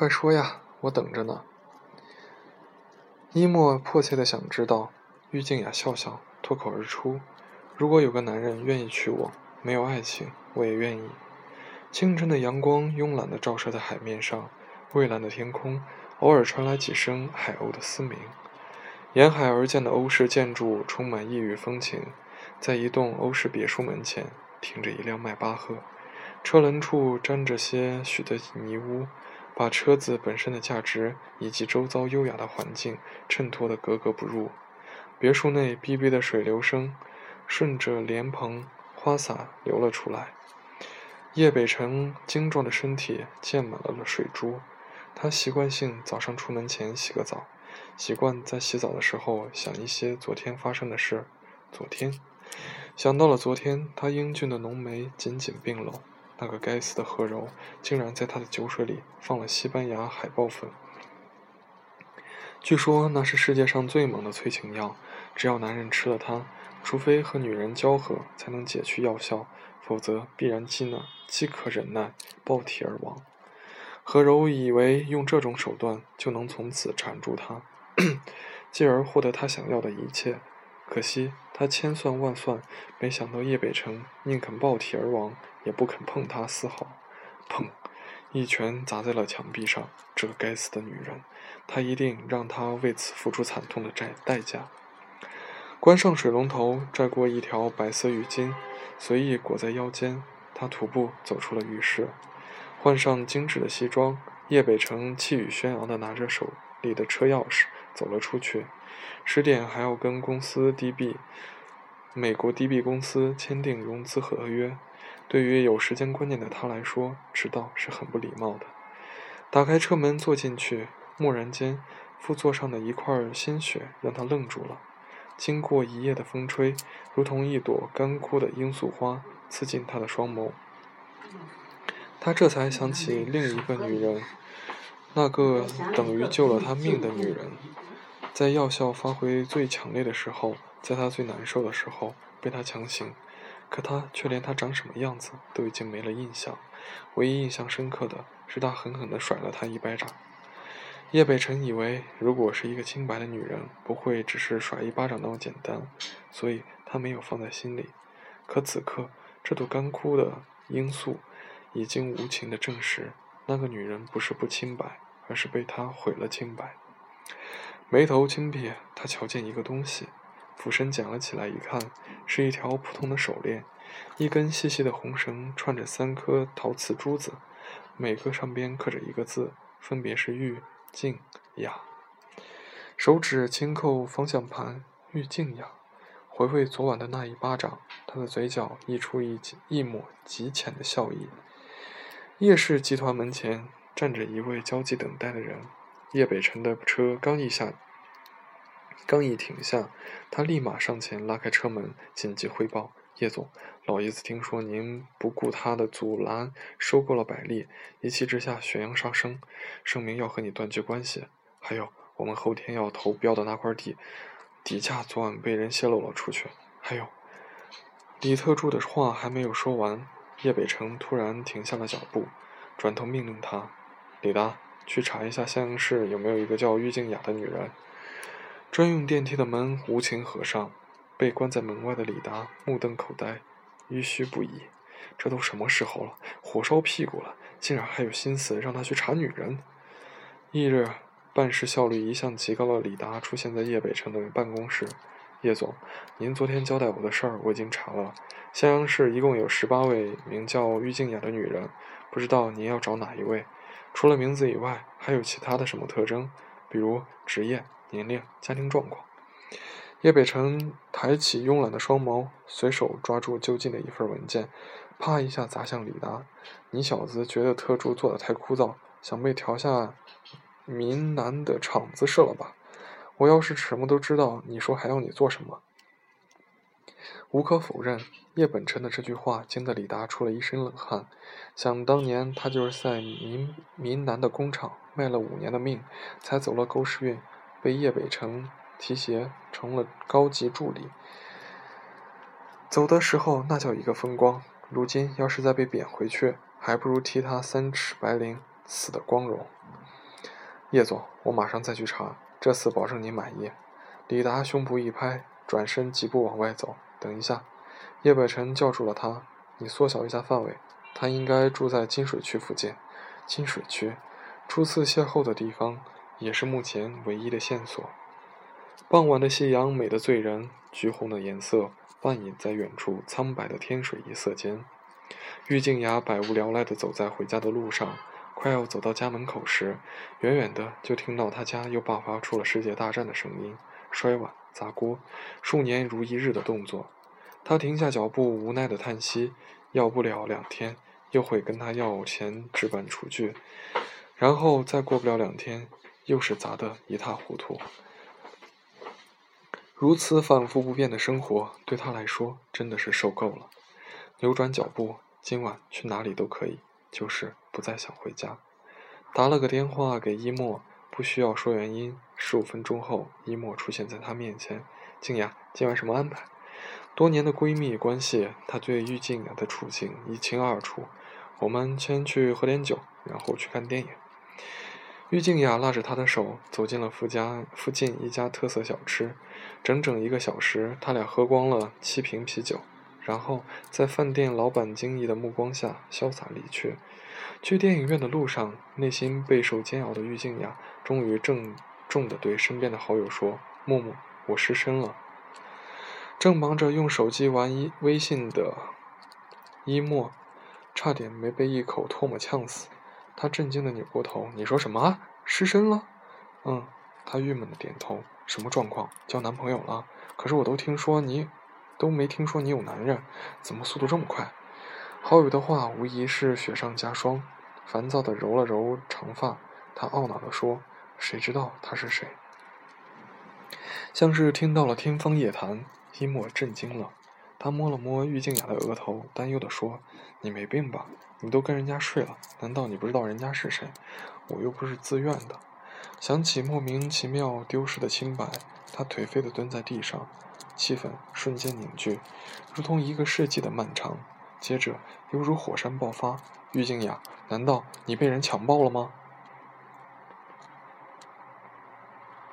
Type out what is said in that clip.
快说呀，我等着呢。伊莫迫切的想知道，郁静雅笑笑，脱口而出：“如果有个男人愿意娶我，没有爱情，我也愿意。”清晨的阳光慵懒地照射在海面上，蔚蓝的天空，偶尔传来几声海鸥的嘶鸣。沿海而建的欧式建筑充满异域风情，在一栋欧式别墅门前停着一辆迈巴赫，车轮处沾着些许的泥污。把车子本身的价值以及周遭优雅的环境衬托得格格不入。别墅内哔哔的水流声顺着莲蓬花洒流了出来。叶北辰精壮的身体溅满了水珠。他习惯性早上出门前洗个澡，习惯在洗澡的时候想一些昨天发生的事。昨天，想到了昨天，他英俊的浓眉紧紧并拢。那个该死的何柔，竟然在他的酒水里放了西班牙海豹粉。据说那是世界上最猛的催情药，只要男人吃了它，除非和女人交合才能解去药效，否则必然饥难、饥渴忍耐，暴体而亡。何柔以为用这种手段就能从此缠住他，继而获得他想要的一切。可惜他千算万算，没想到叶北辰宁肯暴体而亡，也不肯碰他丝毫。砰！一拳砸在了墙壁上。这个该死的女人，他一定让她为此付出惨痛的债代价。关上水龙头，拽过一条白色浴巾，随意裹在腰间。他徒步走出了浴室，换上精致的西装。叶北辰气宇轩昂地拿着手里的车钥匙走了出去。十点还要跟公司 DB，美国 DB 公司签订融资合约。对于有时间观念的他来说，迟到是很不礼貌的。打开车门坐进去，蓦然间，副座上的一块鲜血让他愣住了。经过一夜的风吹，如同一朵干枯的罂粟花刺进他的双眸。他这才想起另一个女人，那个等于救了他命的女人。在药效发挥最强烈的时候，在他最难受的时候被他强行，可他却连他长什么样子都已经没了印象。唯一印象深刻的是他狠狠地甩了他一巴掌。叶北辰以为，如果是一个清白的女人，不会只是甩一巴掌那么简单，所以他没有放在心里。可此刻，这朵干枯的罂粟已经无情地证实，那个女人不是不清白，而是被他毁了清白。眉头轻撇，他瞧见一个东西，俯身捡了起来，一看，是一条普通的手链，一根细细的红绳串着三颗陶瓷珠子，每个上边刻着一个字，分别是玉、静、雅。手指轻扣方向盘，玉静雅。回味昨晚的那一巴掌，他的嘴角溢出一一抹极浅的笑意。叶氏集团门前站着一位焦急等待的人。叶北辰的车刚一下，刚一停下，他立马上前拉开车门，紧急汇报：“叶总，老爷子听说您不顾他的阻拦收购了百利，一气之下悬崖杀生，声明要和你断绝关系。还有，我们后天要投标的那块地，底价昨晚被人泄露了出去。还有……”李特助的话还没有说完，叶北辰突然停下了脚步，转头命令他：“李达。”去查一下襄阳市有没有一个叫郁静雅的女人。专用电梯的门无情合上，被关在门外的李达目瞪口呆，唏嘘不已。这都什么时候了，火烧屁股了，竟然还有心思让他去查女人。翌日，办事效率一向极高的李达出现在叶北辰的办公室。叶总，您昨天交代我的事儿我已经查了，襄阳市一共有十八位名叫郁静雅的女人，不知道您要找哪一位？除了名字以外，还有其他的什么特征？比如职业、年龄、家庭状况。叶北辰抬起慵懒的双眸，随手抓住就近的一份文件，啪一下砸向李达：“你小子觉得特助做的太枯燥，想被调下闽南的厂子设了吧？我要是什么都知道，你说还要你做什么？”无可否认，叶本辰的这句话惊得李达出了一身冷汗。想当年，他就是在闽闽南的工厂卖了五年的命，才走了狗屎运，被叶北辰提携成了高级助理。走的时候那叫一个风光，如今要是再被贬回去，还不如替他三尺白绫死的光荣。叶总，我马上再去查，这次保证您满意。李达胸脯一拍，转身疾步往外走。等一下，叶北辰叫住了他：“你缩小一下范围，他应该住在金水区附近。金水区，初次邂逅的地方，也是目前唯一的线索。”傍晚的夕阳美得醉人，橘红的颜色半隐在远处苍白的天水一色间。郁静雅百无聊赖地走在回家的路上。快要走到家门口时，远远的就听到他家又爆发出了世界大战的声音，摔碗砸锅，数年如一日的动作。他停下脚步，无奈的叹息：要不了两天，又会跟他要钱置办厨具，然后再过不了两天，又是砸得一塌糊涂。如此反复不变的生活，对他来说真的是受够了。扭转脚步，今晚去哪里都可以。就是不再想回家，打了个电话给一莫，不需要说原因。十五分钟后，一莫出现在他面前。静雅，今晚什么安排？多年的闺蜜关系，她对郁静雅的处境一清二楚。我们先去喝点酒，然后去看电影。郁静雅拉着他的手走进了附家附近一家特色小吃，整整一个小时，他俩喝光了七瓶啤酒。然后在饭店老板惊异的目光下潇洒离去。去电影院的路上，内心备受煎熬的郁静雅终于郑重地对身边的好友说：“木木，我失身了。”正忙着用手机玩一微信的一莫，差点没被一口唾沫呛死。他震惊地扭过头：“你说什么？失身了？”“嗯。”他郁闷地点头。“什么状况？交男朋友了？可是我都听说你……”都没听说你有男人，怎么速度这么快？好友的话无疑是雪上加霜。烦躁地揉了揉长发，他懊恼地说：“谁知道他是谁？”像是听到了天方夜谭，一莫震惊了。他摸了摸郁静雅的额头，担忧地说：“你没病吧？你都跟人家睡了，难道你不知道人家是谁？我又不是自愿的。”想起莫名其妙丢失的清白，他颓废地蹲在地上。气氛瞬间凝聚，如同一个世纪的漫长。接着，犹如火山爆发。郁静雅，难道你被人强暴了吗？